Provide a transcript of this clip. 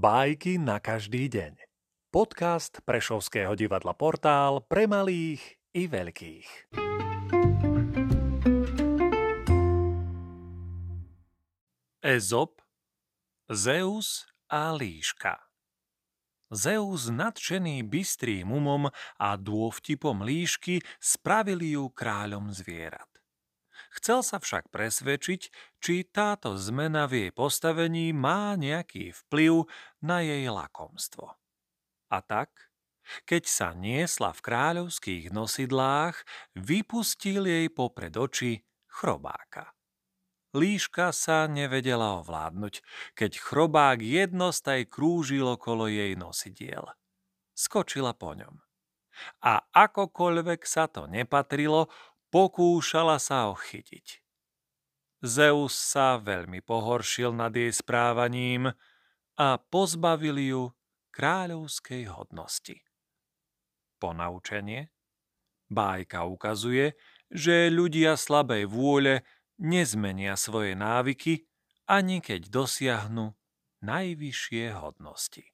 Bajky na každý deň. Podcast Prešovského divadla Portál pre malých i veľkých. Ezop, Zeus a Líška Zeus nadšený bystrým umom a dôvtipom líšky spravili ju kráľom zvierat. Chcel sa však presvedčiť, či táto zmena v jej postavení má nejaký vplyv na jej lakomstvo. A tak, keď sa niesla v kráľovských nosidlách, vypustil jej popred oči chrobáka. Líška sa nevedela ovládnuť, keď chrobák jednostaj krúžil okolo jej nosidiel. Skočila po ňom. A akokoľvek sa to nepatrilo, pokúšala sa ho chytiť. Zeus sa veľmi pohoršil nad jej správaním a pozbavil ju kráľovskej hodnosti. Ponaučenie? Bájka ukazuje, že ľudia slabej vôle nezmenia svoje návyky, ani keď dosiahnu najvyššie hodnosti.